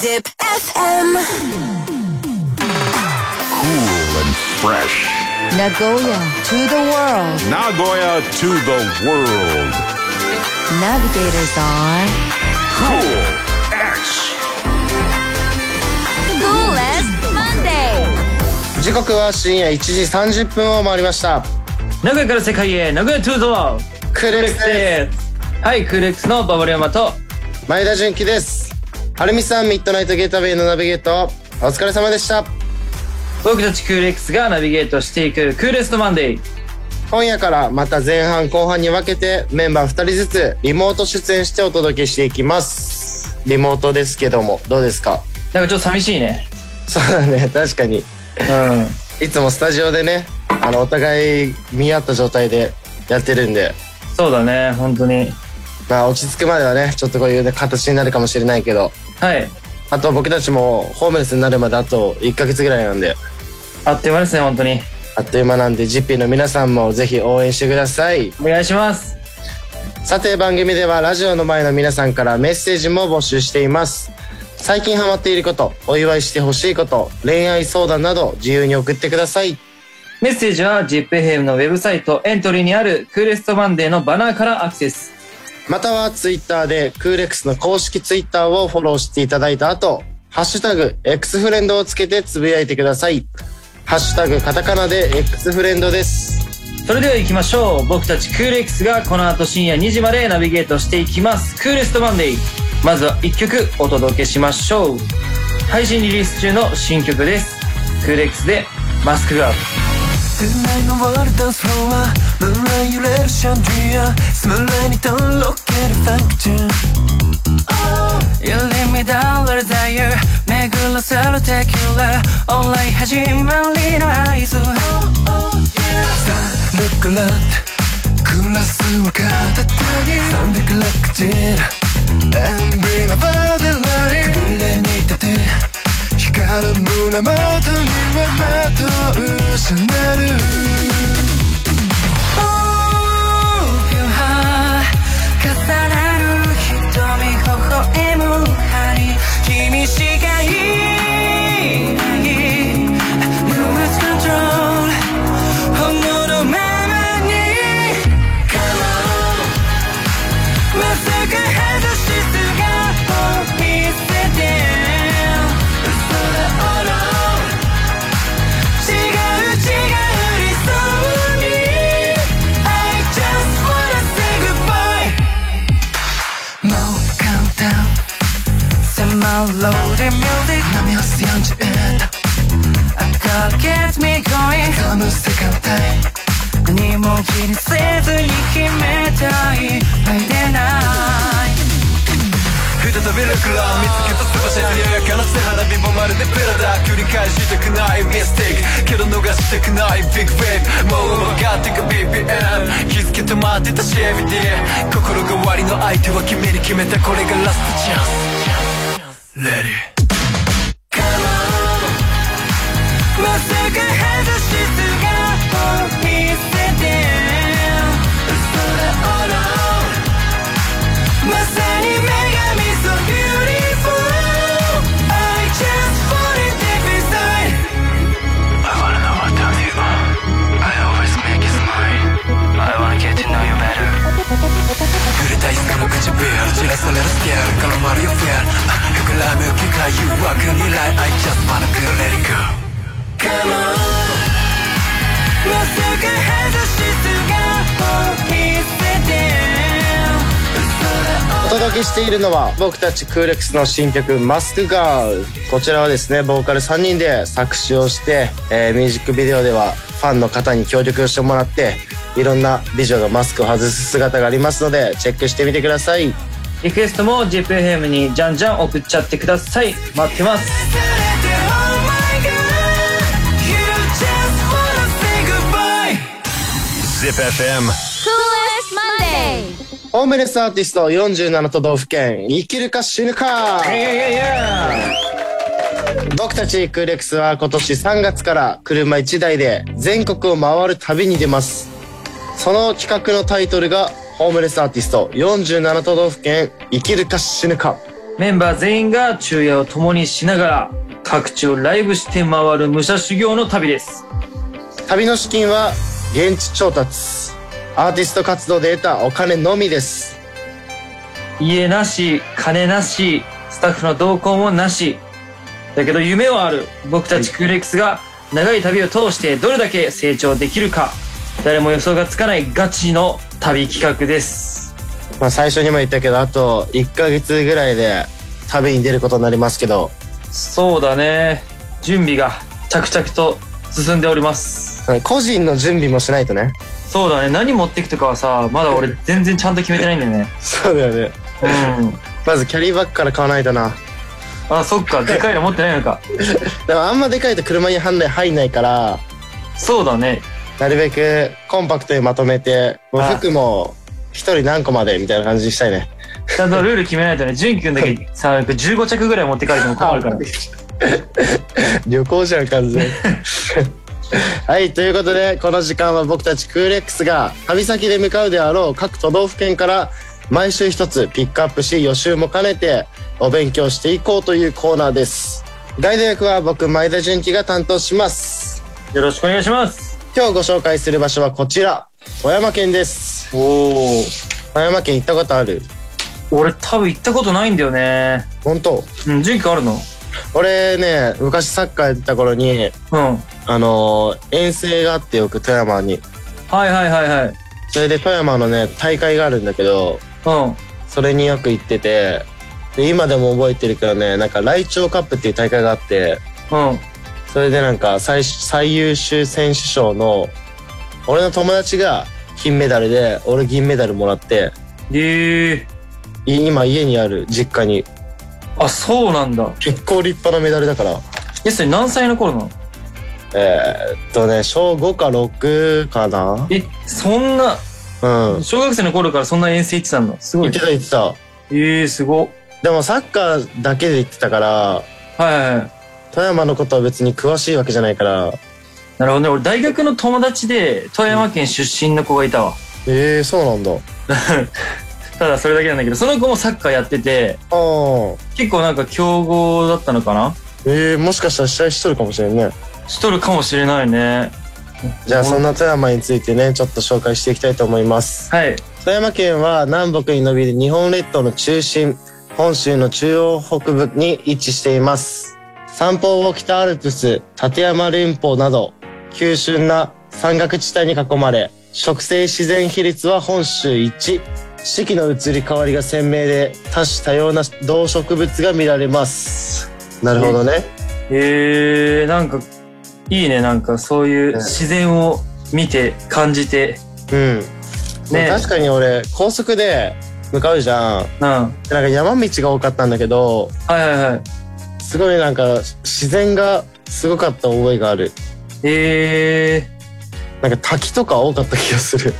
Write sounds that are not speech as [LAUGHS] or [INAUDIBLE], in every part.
Zip FM. Cool and fresh. Nagoya to the world. Nagoya to the world. Navigators on Cool X. Coolest Monday. 時刻は深夜1時30分を回りました名古屋から世界へ名古屋トゥーゾークール X でですはいクール X のババリヤマとす前田純喜ですはるみさんミッドナイトゲートウェイのナビゲート。お疲れ様でした。僕たちクール X がナビゲートしていくクールストマンデー。今夜からまた前半後半に分けてメンバー2人ずつリモート出演してお届けしていきます。リモートですけどもどうですか？なんかちょっと寂しいね。そうだね確かに。うん。いつもスタジオでねあのお互い見合った状態でやってるんで。そうだね本当にまあ落ち着くまではねちょっとこういう、ね、形になるかもしれないけど。はい。あと僕たちもホームレスになるまであと1ヶ月ぐらいなんで。あっという間ですね本当に。あっという間なんで GP の皆さんもぜひ応援してください。お願いします。さて番組ではラジオの前の皆さんからメッセージも募集しています。最近ハマっていることお祝いしてほしいこと恋愛相談など自由に送ってください。メッセージは ZIPFM のウェブサイトエントリーにあるクールストマンデーのバナーからアクセスまたは Twitter でクーレックスの公式 Twitter をフォローしていただいた後ハッシュタグ X フレンドをつけてつぶやいてください。ハッシュタグカタカナで X フレンドです。それでは行きましょう。僕たちクール X がこの後深夜2時までナビゲートしていきます。クールストマンデーまずは1曲お届けしましょう。配信リリース中の新曲です。クール X でマスクガード Tonight のワールドスフロアムーンライ揺れるシャンデリアスムーライにとろけるファンクチューン You leave me down with desire 巡らせるテキュラオンライン始まりの合図さあ Look around グラスを片手に360ジェラ And bring about the light 暮れに立て光る胸元にはまとうシャネル Open heart 重なる瞳微笑む針君しかいな迫ろうで music. 波をす41 I gotta get me going Come second time 何も気にせずに決めたい Friday night 再びルクラ見つけたスパシャルややかな背花火もまるでプラダ繰り返したくないミステイクけど逃したくないビッグウェーブもう曲がってく BPM 気づけ止まってたし everyday 心変わりの相手は君に決めたこれがラストチャンス Let it Come on しているのは僕たちクーレックスの新曲「マスクガール」こちらはですねボーカル3人で作詞をして、えーミュージックビデオではファンの方に協力をしてもらっていろんな美女がマスクを外す姿がありますのでチェックしてみてください。リクエストも ZIPFM にじゃんじゃん送っちゃってください。待ってます。されホームレスアーティスト47都道府県生きるか死ぬか。僕たちクーレックスは今年3月から車1台で全国を回る旅に出ます。その企画のタイトルがホームレスアーティスト47都道府県生きるか死ぬか。メンバー全員が昼夜を共にしながら各地をライブして回る武者修行の旅です。旅の資金は現地調達アーティスト活動で得たお金のみです家なし、金なし、スタッフの同行もなし。だけど夢はある。僕たちクーレックスが長い旅を通してどれだけ成長できるか。誰も予想がつかないガチの旅企画です。まあ最初にも言ったけどあと1ヶ月ぐらいで旅に出ることになりますけどそうだね。準備が着々と進んでおります。個人の準備もしないとねそうだね。何持ってくとかはさ、まだ俺全然ちゃんと決めてないんだよね。そうだよねうん。まずキャリーバッグから買わないとなあ、そっか。[LAUGHS] でかいの持ってないのか。でもあんまでかいと車に入んない入んないからそうだね。なるべくコンパクトにまとめてもうあ服も一人何個までみたいな感じにしたいねちゃんとルール決めないとね。純くんだけさ、15着ぐらい持って帰るのも困るから。[LAUGHS] 旅行じゃん完全に [LAUGHS] はいということでこの時間は僕たちクーレックスが旅先で向かうであろう各都道府県から毎週一つピックアップし予習も兼ねてお勉強していこうというコーナーですガイド役は僕前田純喜が担当しますよろしくお願いします。今日ご紹介する場所はこちら富山県ですおお。富山県行ったことある？俺多分行ったことないんだよね。本当？うん、純くんあるの？俺ね昔サッカーやってた頃にうん。あのー遠征があってよく富山にはいはいはいはい。それで富山のね大会があるんだけどうん。それによく行っててで今でも覚えてるけどねなんかライチョウカップっていう大会があってうん。それでなんか最最優秀選手賞の俺の友達が金メダルで俺銀メダルもらってええい今家にある実家にあ、そうなんだ。結構立派なメダルだからえ、それ何歳の頃なの？えーっとね小5か6かな？え、そんな、うん小学生の頃からそんな遠征行ってたんだ。すごい言って。た言ってたええすごっ。でもサッカーだけで行ってたからはいはいはい。富山のことは別に詳しいわけじゃないからなるほどね。俺大学の友達で富山県出身の子がいたわ。ええー、そうなんだ [LAUGHS] ただそれだけなんだけど、その子もサッカーやってて、ああ結構なんか強豪だったのかな？ええもしかしたら試合しとるかもしれんねしとるかもしれないね。じゃあそんな富山についてねちょっと紹介していきたいと思います。はい。富山県は南北に伸びる日本列島の中心本州の中央北部に位置しています。三方を北アルプス立山連峰など急峻な山岳地帯に囲まれ植生自然比率は本州一。四季の移り変わりが鮮明で多種多様な動植物が見られます。なるほどね。えー、なんか、いいね。なんかそういう自然を見て、感じて。うんね確かに俺高速で向かうじゃんうん。なんか山道が多かったんだけどいはいはい。すごいなんか自然がすごかった覚えがあるえなんか滝とか多かった気がするー、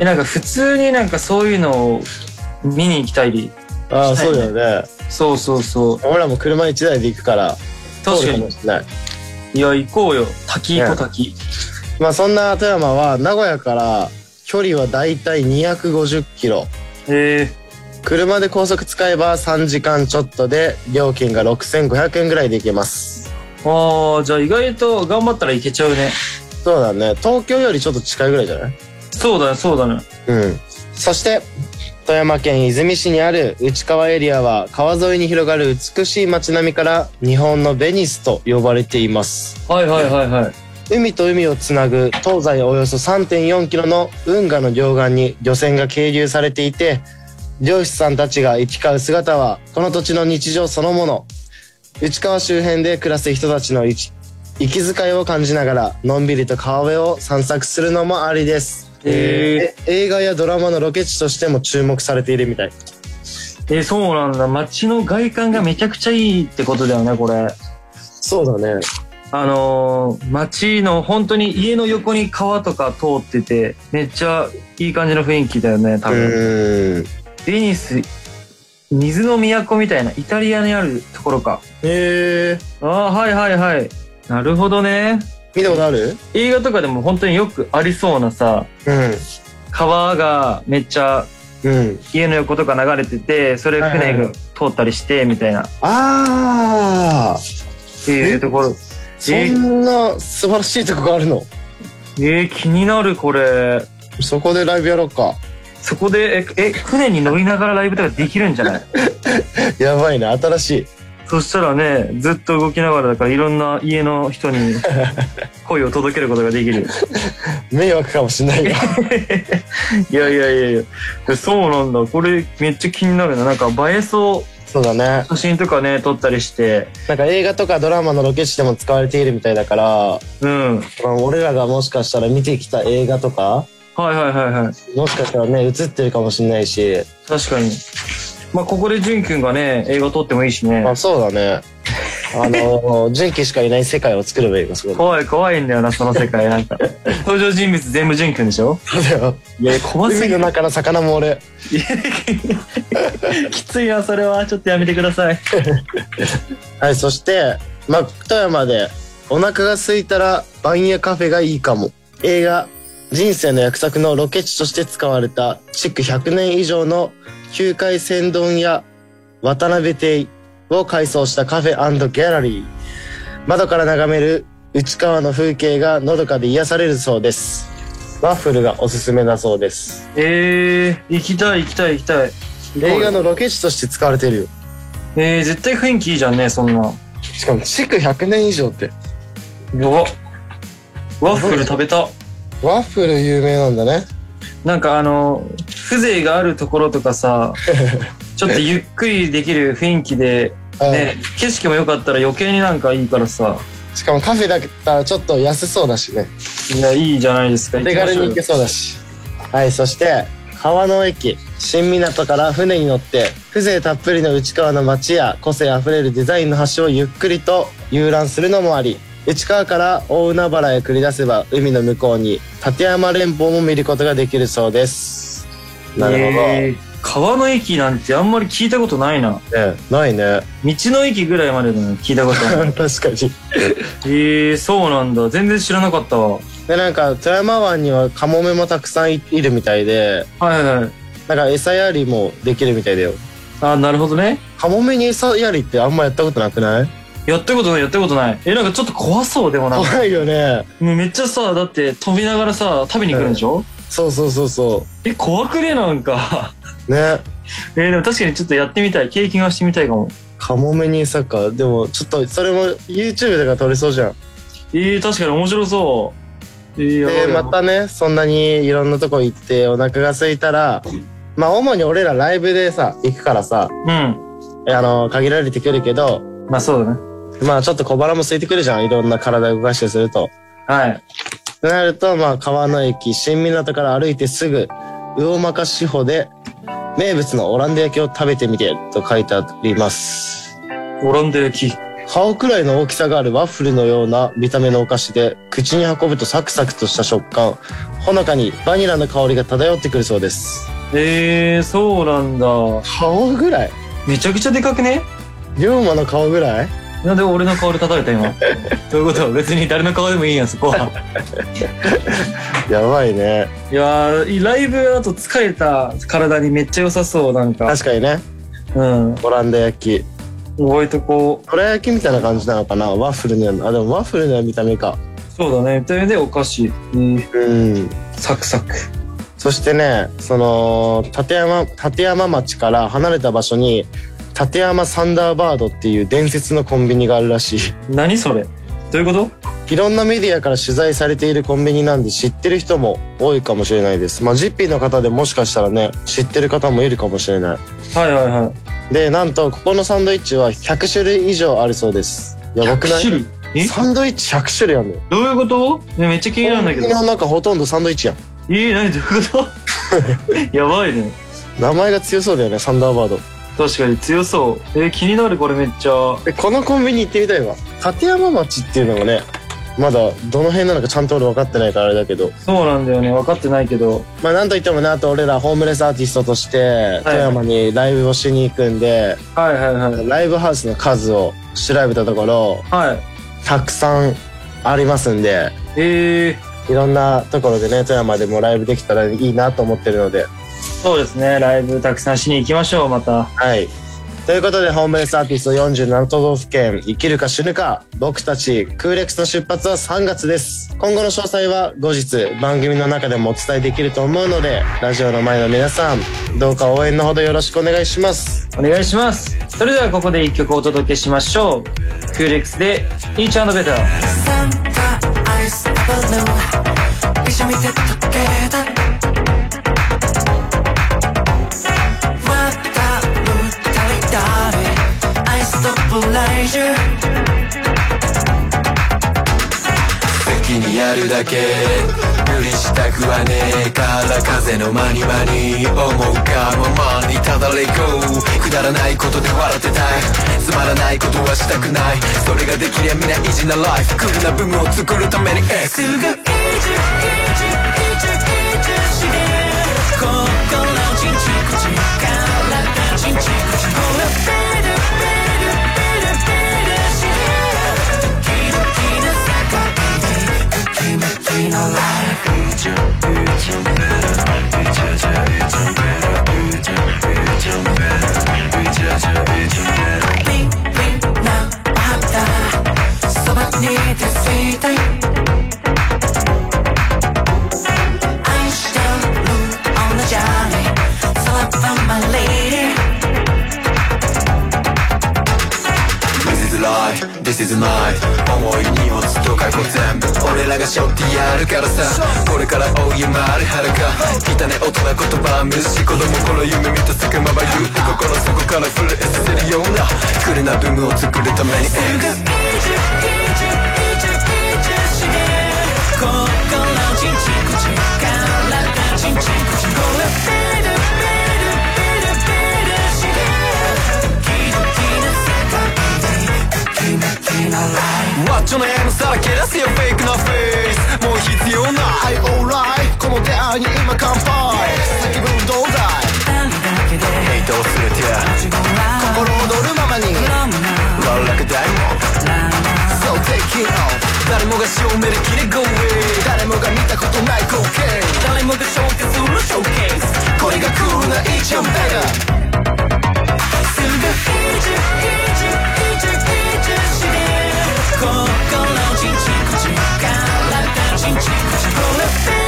[LAUGHS] え、なんか普通になんかそういうのを見に行きたいり。ああそうだよねそうそうそう。俺らも車1台で行くから確かにかも。しれないいや、行こうよ。滝行こう、ね滝。まあそんな富山は名古屋から距離はだいたい250キロえ車で高速使えば3時間ちょっとで料金が6500円ぐらいで行けますー、ああ、じゃあ意外と頑張ったらいけちゃうね。そうだね東京よりちょっと近いぐらいじゃない？そうだね、そうだね。うん。そして、富山県泉市にある内川エリアは川沿いに広がる美しい街並みから日本のベニスと呼ばれています。はいはいはいはい。海と海をつなぐ東西およそ3.4キロの運河の両岸に漁船が係留されていて、漁師さんたちが行き交う姿はこの土地の日常そのもの。内川周辺で暮らす人たちの息息遣いを感じながらのんびりと川辺を散策するのもありです。へえ映画やドラマのロケ地としても注目されているみたい。えー、そうなんだ。街の外観がめちゃくちゃいいってことだよね、これ。そうだね。あのー、街の本当に家の横に川とか通ってて、めっちゃいい感じの雰囲気だよね、多う分。ーん。ベニス、水の都みたいな、イタリアにあるところか。えー、ああ、はいはいはい。なるほどね。見たことある？映画とかでも本当によくありそうなさ、うん。川がめっちゃうん。家の横とか流れてて、それ船がはいはいはい通ったりしてみたいな。っああていうところ。そんな素晴らしいとこがあるの？えー、気になるこれ。そこでライブやろうか。そこでええ船に乗りながらライブとかできるんじゃない？[LAUGHS] やばいね新しいそしたらねずっと動きながらだからいろんな家の人に [LAUGHS] 声を届けることができる。迷惑かもしんないよ。[LAUGHS] いやいやいやいや。そうなんだ。これめっちゃ気になるな。なんか映えそう。そうだね。写真とかね撮ったりして。なんか映画とかドラマのロケ地でも使われているみたいだからうん。まあ俺らがもしかしたら見てきた映画とかはいはいはいはい。もしかしたらね映ってるかもしんないし。確かにまあここで淳くんがね映画撮ってもいいしね。あそうだね。あの純喜 [LAUGHS] しかいない世界を作ればいいかそれ怖い怖いんだよなその世界。なんか。[LAUGHS] 登場人物全部淳くんでしょ？そうだよ。いや怖すぎる。海の中の魚も俺。[LAUGHS] きついなそれは。ちょっとやめてください。はいそしてまあ富山でお腹が空いたら番屋カフェがいいかも。映画人生の約束のロケ地として使われた築100年以上の旧海鮮丼屋渡辺亭を改装したカフェギャラリー。窓から眺める内川の風景がのどかで癒されるそうです。ワッフルがおすすめだそうです。えー、行きたい行きたい行きたい。映画のロケ地として使われているよ。えー、絶対雰囲気いいじゃんねそんな。しかも築100年以上って。うわワッフル食べた。ワッフル有名なんだね。なんかあの風情があるところとかさ [LAUGHS] ちょっとゆっくりできる雰囲気でうん。ね景色も良かったら余計になんかいいからさ。しかもカフェだったらちょっと安そうだしね。いやいいじゃないですか。手軽に行けそうだし。はいそして川の駅。新港から船に乗って風情たっぷりの内川の街や個性あふれるデザインの橋をゆっくりと遊覧するのもあり。内川から大海原へ繰り出せば海の向こうに立山連峰も見ることができるそうですなるほど、えー。川の駅なんてあんまり聞いたことないな。ねないね。道の駅ぐらいまでの聞いたことある。[LAUGHS] 確かに。[LAUGHS] えー、そうなんだ。全然知らなかったわ。でなんか富山湾にはカモメもたくさんいいるみたいで。はいはいなんか餌やりもできるみたいだよ。あなるほどね。カモメに餌やりってあんまやったことなくない？やったことないやったことない。えなんかちょっと怖そうでもなんか。怖いよね。めっちゃさだって飛びながらさ食べに来るんでしょ、そうそうそうそえ怖くねなんか。うね。えーでも確かにちょっとやってみたい経験はしてみたいかも。カモメに餌かでもちょっとそれも YouTube とか撮れそうじゃん。えー、確かに面白そう。でまたねそんなにいろんなとこ行ってお腹が空いたらまあ主に俺らライブでさ行くからさうん。あの限られてくるけどまあそうだね。まあちょっと小腹も空いてくるじゃん。いろんな体動かしたりすると。はいとなると、まあ、川の駅、新港から歩いてすぐ、魚ま志保で、名物のオランダ焼きを食べてみて、と書いてあります。オランダ焼き？顔くらいの大きさがあるワッフルのような見た目のお菓子で、口に運ぶとサクサクとした食感、ほのかにバニラの香りが漂ってくるそうです。えー、そうなんだ。顔ぐらい？めちゃくちゃでかくね？龍馬の顔ぐらい？なんで俺の顔で叩いた今 [LAUGHS] どういうこと別に誰の顔でもいいやんそこはやばいね。いやーライブあと疲れた体にめっちゃ良さそうなんか確かにね。うんオランダ焼き。覚えとこうどら焼きみたいな感じなのかなワッフルのような。あ、でもワッフルの見た目か。そうだねというでお菓子、うん、うん。サクサクそしてね、その、立山、立山町から離れた場所に、立山サンダーバードっていう伝説のコンビニがあるらしい。何それ？どういうこと？いろんなメディアから取材されているコンビニなんで知ってる人も多いかもしれないです。まあ、ジッピーの方でもしかしたらね、知ってる方もいるかもしれない。はいはいはいで、なんと、ここのサンドイッチは100種類以上あるそうです。やばくない100種類？え？サンドイッチ100種類あるのよ。どういうこと？ねめっちゃ気になるんだけどコンビニの中ほとんどサンドイッチやん。えー、何？どういうこと？[LAUGHS] やばいね名前が強そうだよね、サンダーバード。確かに強そう。えー、気になるこれめっちゃ。でこのコンビニ行ってみたいわ。立山町っていうのがねまだどの辺なのかちゃんと俺分かってないからあれだけど。そうなんだよね。分かってないけど。まあなんといってもねあと俺らホームレスアーティストとして富山にライブをしに行くんで、はいはいはい。ライブハウスの数を調べたところはい。たくさんありますんでえー、いろんなところでね富山でもライブできたらいいなと思ってるのでそうですね。ライブたくさんしに行きましょうまた。はい。ということで、ホームレスアーティスト47都道府県、生きるか死ぬか、僕たち、クーレックスの出発は3月です。今後の詳細は後日、番組の中でもお伝えできると思うので、ラジオの前の皆さん、どうか応援のほどよろしくお願いします。お願いします。それではここで一曲お届けしましょう。クーレックスで Each and Better サンタアイスバルーン一緒見て溶けたやるだけ無理したくはねえから風の間に間に思うがままにただれこう。くだらないことで笑ってたい。つまらないことはしたくない。それができりゃみな意地なライフクールな部分を作るために X すぐ意地ドキな世界でときめきのライフマッチョの M さらけ出せよフェイクなフェイス。もう必要ない。Alright この出会いに今乾杯。叫ぶまに、ラムなワンラク大も So take it on 誰もが証明できる Go away 誰もが見たことない光景誰もが消化するショーケースこれがクールな Each and Better すぐイージュイージュイージュイージュして心ちんちん口からちんちん口ほ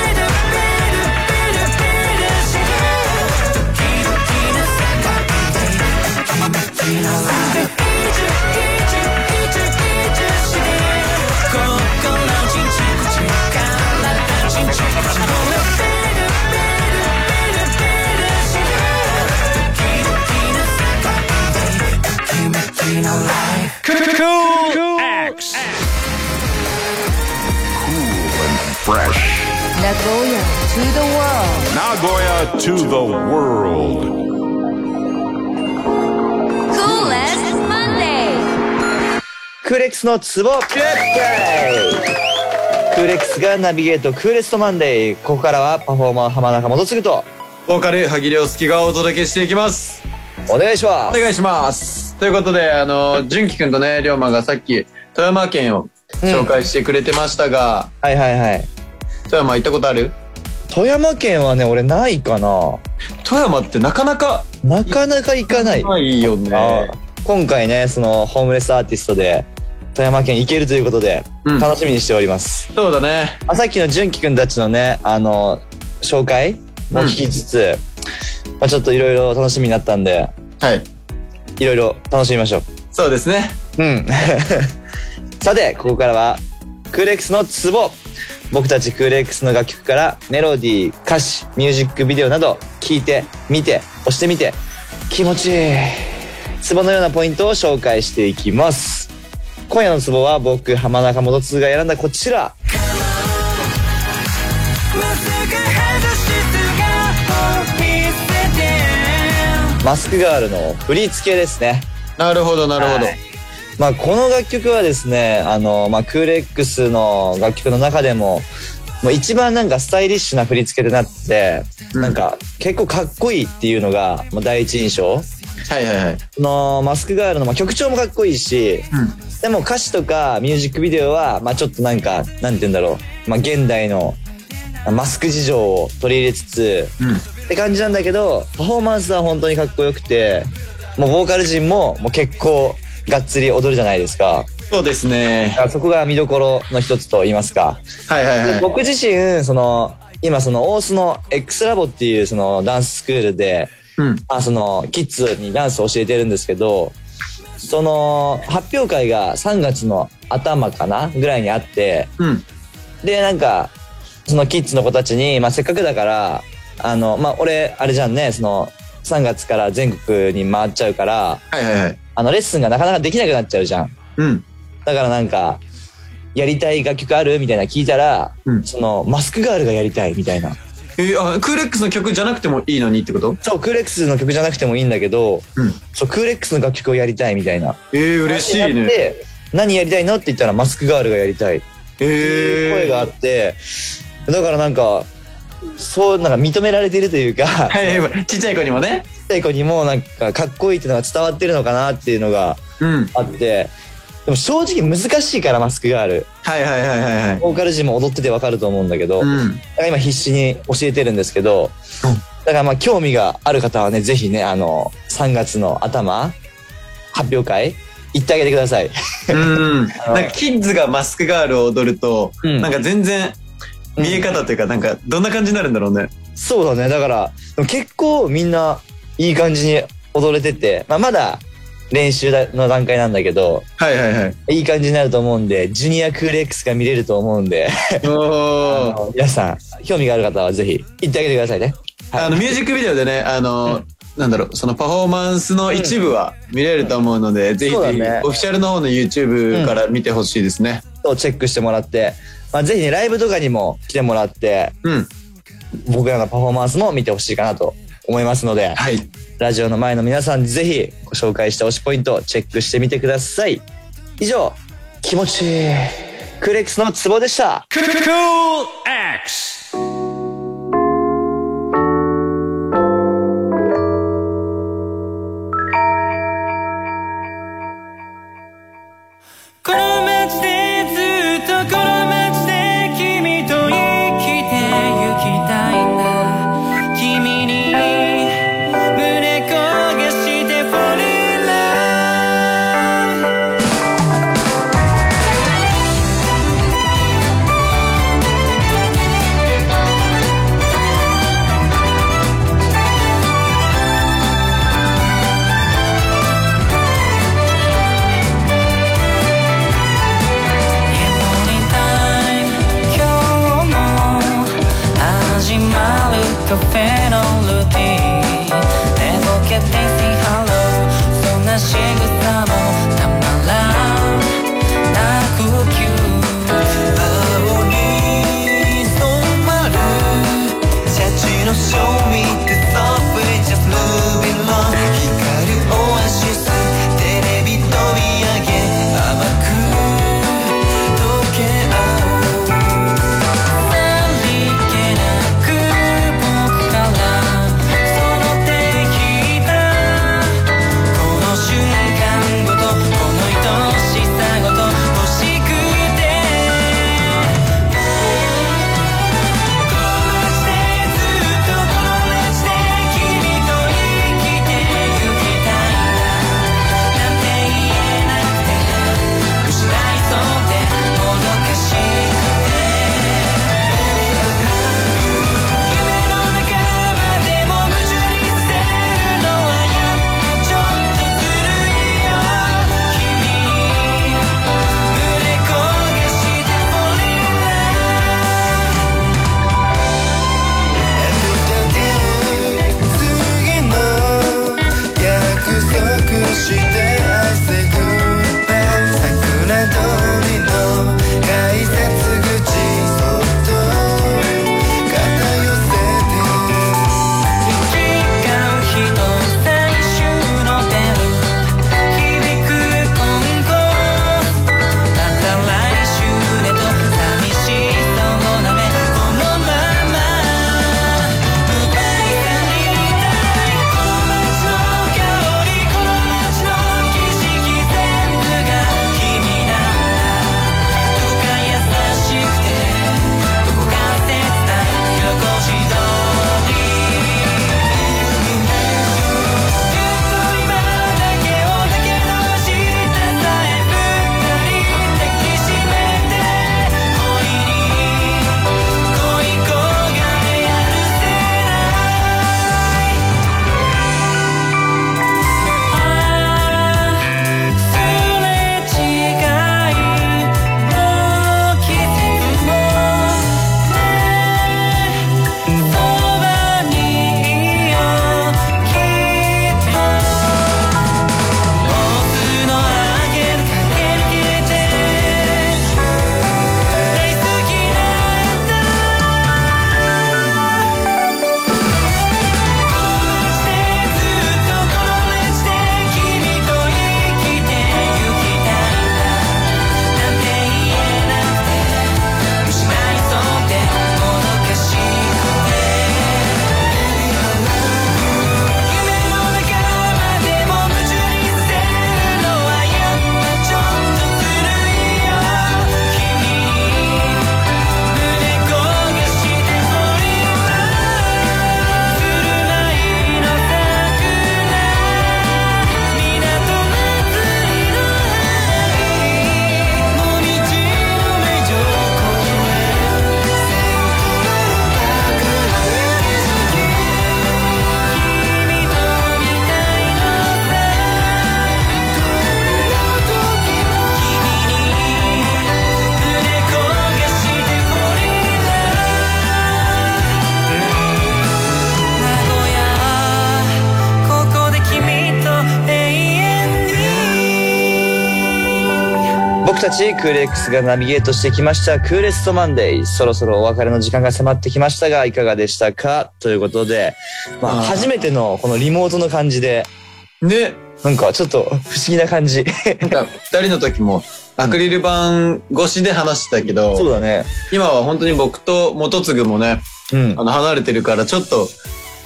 Nagoya to the world. Nagoya to the world. クーレックスのツボクーレックスがナビゲートクーレストマンデー。ここからはパフォーマー浜中元次とボーカル、萩亮介がお届けしていきます。お願いします。お願いします。ということで、あの、純喜くんとね、龍馬がさっき、富山県を紹介してくれてましたが、はいはいはい。富山行ったことある？富山県はね俺ないかな。富山ってなかなかなかなか行かない。ないよね。あ今回ねそのホームレスアーティストで富山県行けるということでうん楽しみにしております、そうだね。あさっきの純喜くんたちのねあの紹介も聞きつつ、まあ、ちょっといろいろ楽しみになったんではい。いろいろ楽しみましょうそうですね。うん。[LAUGHS] さて、ここからは、クーレックスのツボ。僕たちクーレックスの楽曲からメロディー、歌詞、ミュージックビデオなど聞いて、見て、押してみて、気持ちいい。ツボのようなポイントを紹介していきます。今夜のツボは僕、浜中元通が選んだこちら。マスクガールの振り付けですね。なるほど、なるほど。はいまあ、この楽曲はですね、あの、まあ、クーレックスの楽曲の中でも、もう一番なんかスタイリッシュな振り付けとなって、うんなんか結構かっこいいっていうのが、もう第一印象。はいはいはい。そのマスクガールの、まあ、曲調もかっこいいし、でも歌詞とかミュージックビデオは、まあ、ちょっとなんか、なんて言うんだろう、まあ、現代のマスク事情を取り入れつつ、うん。って感じなんだけど、パフォーマンスは本当にかっこよくて、もうボーカル陣ももう結構がっつり踊るじゃないですか。そうですねそこが見どころの一つと言いますか。はいはいはい僕自身、その、今その大須の X ラボっていうそのダンススクールで、うんあそのキッズにダンスを教えてるんですけど、その発表会が3月の頭かなぐらいにあって、うん。で、なんか、そのキッズの子たちに、まあせっかくだから、あの、まあ俺、あれじゃんね、その3月から全国に回っちゃうから、はいはいはい。あのレッスンがなかなかできなくなっちゃうじゃん。うん。だからなんか、やりたい楽曲ある？みたいな聞いたら、うん。その、マスクガールがやりたいみたいな。えーあクーレックスの曲じゃなくてもいいのにってこと？そう、クーレックスの曲じゃなくてもいいんだけど、うん。そう、クーレックスの楽曲をやりたいみたいな。えー、嬉しいね。て、何やりたいのって言ったら、マスクガールがやりたい。えー、声があって、だからなんか、そう、なんか認められてるというか、はいはい。ちっちゃい子にもね。ちっちゃい子にもなんかかっこいいっていうのが伝わってるのかなっていうのがうん。あって、でも正直難しいから、マスクガール。はいはいはいはいはい。ボーカル陣も踊っててわかると思うんだけど、うん。今必死に教えてるんですけど、うん。だからまあ興味がある方はね、ぜひね、あの、3月の頭、発表会、行ってあげてください。うん。[LAUGHS] なんかキッズがマスクガールを踊ると、うん。なんか全然見え方というか、なんかどんな感じになるんだろうね。そうだね。だから、結構みんないい感じに踊れてて、まあまだ練習だの段階なんだけど、はいはいはい。いい感じになると思うんで、ジュニアクール X が見れると思うんで、皆さん、興味がある方はぜひ行ってあげてくださいね。はい。あの、ミュージックビデオでね、あの、なんだろう、そのパフォーマンスの一部は見れると思うので、ぜひぜひ、そうだね。オフィシャルの方の YouTube から見てほしいですね。をチェックしてもらって、まあ、ぜひね、ライブとかにも来てもらって、うん。僕らのパフォーマンスも見てほしいかなと思いますので、はい。ラジオの前の皆さんぜひご紹介した推しポイントをチェックしてみてください。以上、気持ちいいクレックスのツボでした。Cool X. たちクール X がナビゲートしてきましたクーレストマンデー。そろそろお別れの時間が迫ってきましたが、いかがでしたか？ということで、まあ、初めてのこのリモートの感じで、ね、なんかちょっと不思議な感じ。なんか二人の時もアクリル板越しで話してたけど、そうだね。今は本当に僕と元次もね、うんあ。の離れてるからちょっと、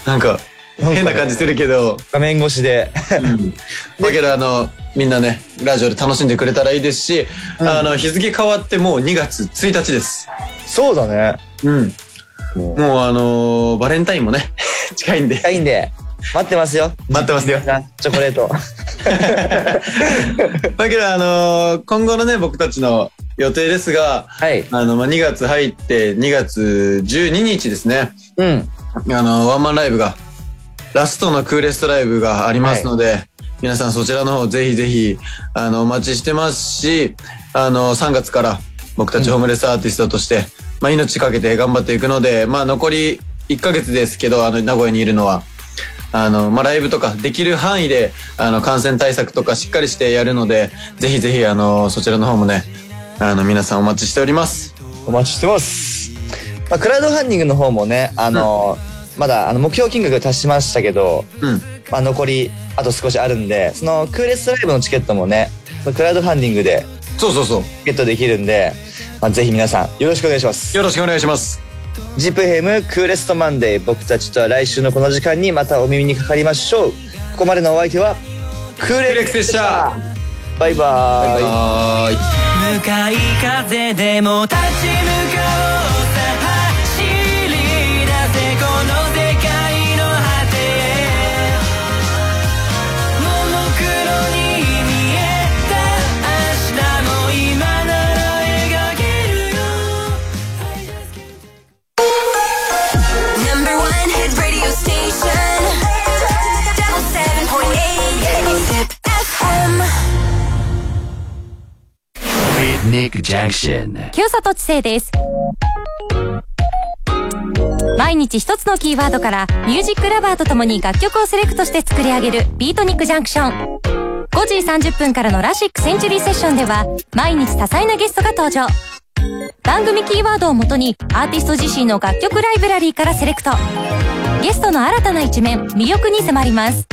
なんか変な感じするけど、画面越しで。うんだけどあの、みんなね、ラジオで楽しんでくれたらいいですし、あの、日付変わってもう2月1日です。そうだね。うん。もうあのーバレンタインもね、[LAUGHS] 近いんで。いいんで、待ってますよ。待ってますよ。チョコレート。[LAUGHS] だけどあのー今後のね、僕たちの予定ですが、はい。あの、まあ、2月入って2月12日ですね。うん。あの、ワンマンライブが、ラストのクーレストライブがありますので、皆さんそちらの方ぜひぜひ、あの、お待ちしてますし、あの、3月から僕たちホームレスアーティストとして、まあ、命かけて頑張っていくので、まあ、残り1ヶ月ですけど、あの、名古屋にいるのは、あの、まあ、ライブとかできる範囲で、あの、感染対策とかしっかりしてやるので、ぜひぜひ、あの、そちらの方もね、あの、皆さんお待ちしております。お待ちしてます。まあ、クラウドファンディングの方もね、あの、まだあの目標金額達しましたけど、うん。まあ、残りあと少しあるんで、そのクーレストライブのチケットもね、クラウドファンディングでそうそうそう。ゲットできるんで、まあ、ぜひ皆さんよろしくお願いします。よろしくお願いします。 ZIP-FM クーレストマンデー僕たちとは来週のこの時間にまたお耳にかかりましょう。ここまでのお相手はクーレックスでした。バイバーイ。はーい。向かい風でも立ち向かおう Nick Junction. 清里知世です。毎日一つのキーワードからミュージックラバーと共に楽曲をセレクトして作り上げるビートニックジャンクション。5時30分からのラシックセンチュリーセッションでは毎日多彩なゲストが登場。番組キーワードをもとにアーティスト自身の楽曲ライブラリーからセレクト。ゲストの新たな一面、魅力に迫ります。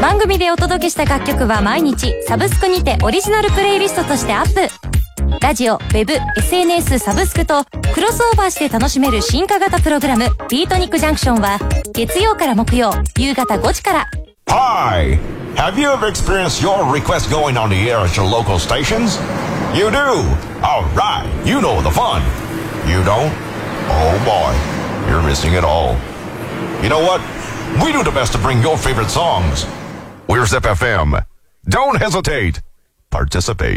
番組でお届けした楽曲は毎日サブスクにてオリジナルプレイリストとしてアップ。ラジオ、ウェブ、SNS、サブスクとクロスオーバーして楽しめる進化型プログラムビートニックジャンクションは月曜から木曜夕方5時から Hi! Have you ever experienced your request going on the air at your local stations? You do! Alright, you know the fun. You don't? Oh boy, you're missing it all. You know what? We do the best to bring your favorite songs. We're Zip FM. Don't hesitate. Participate.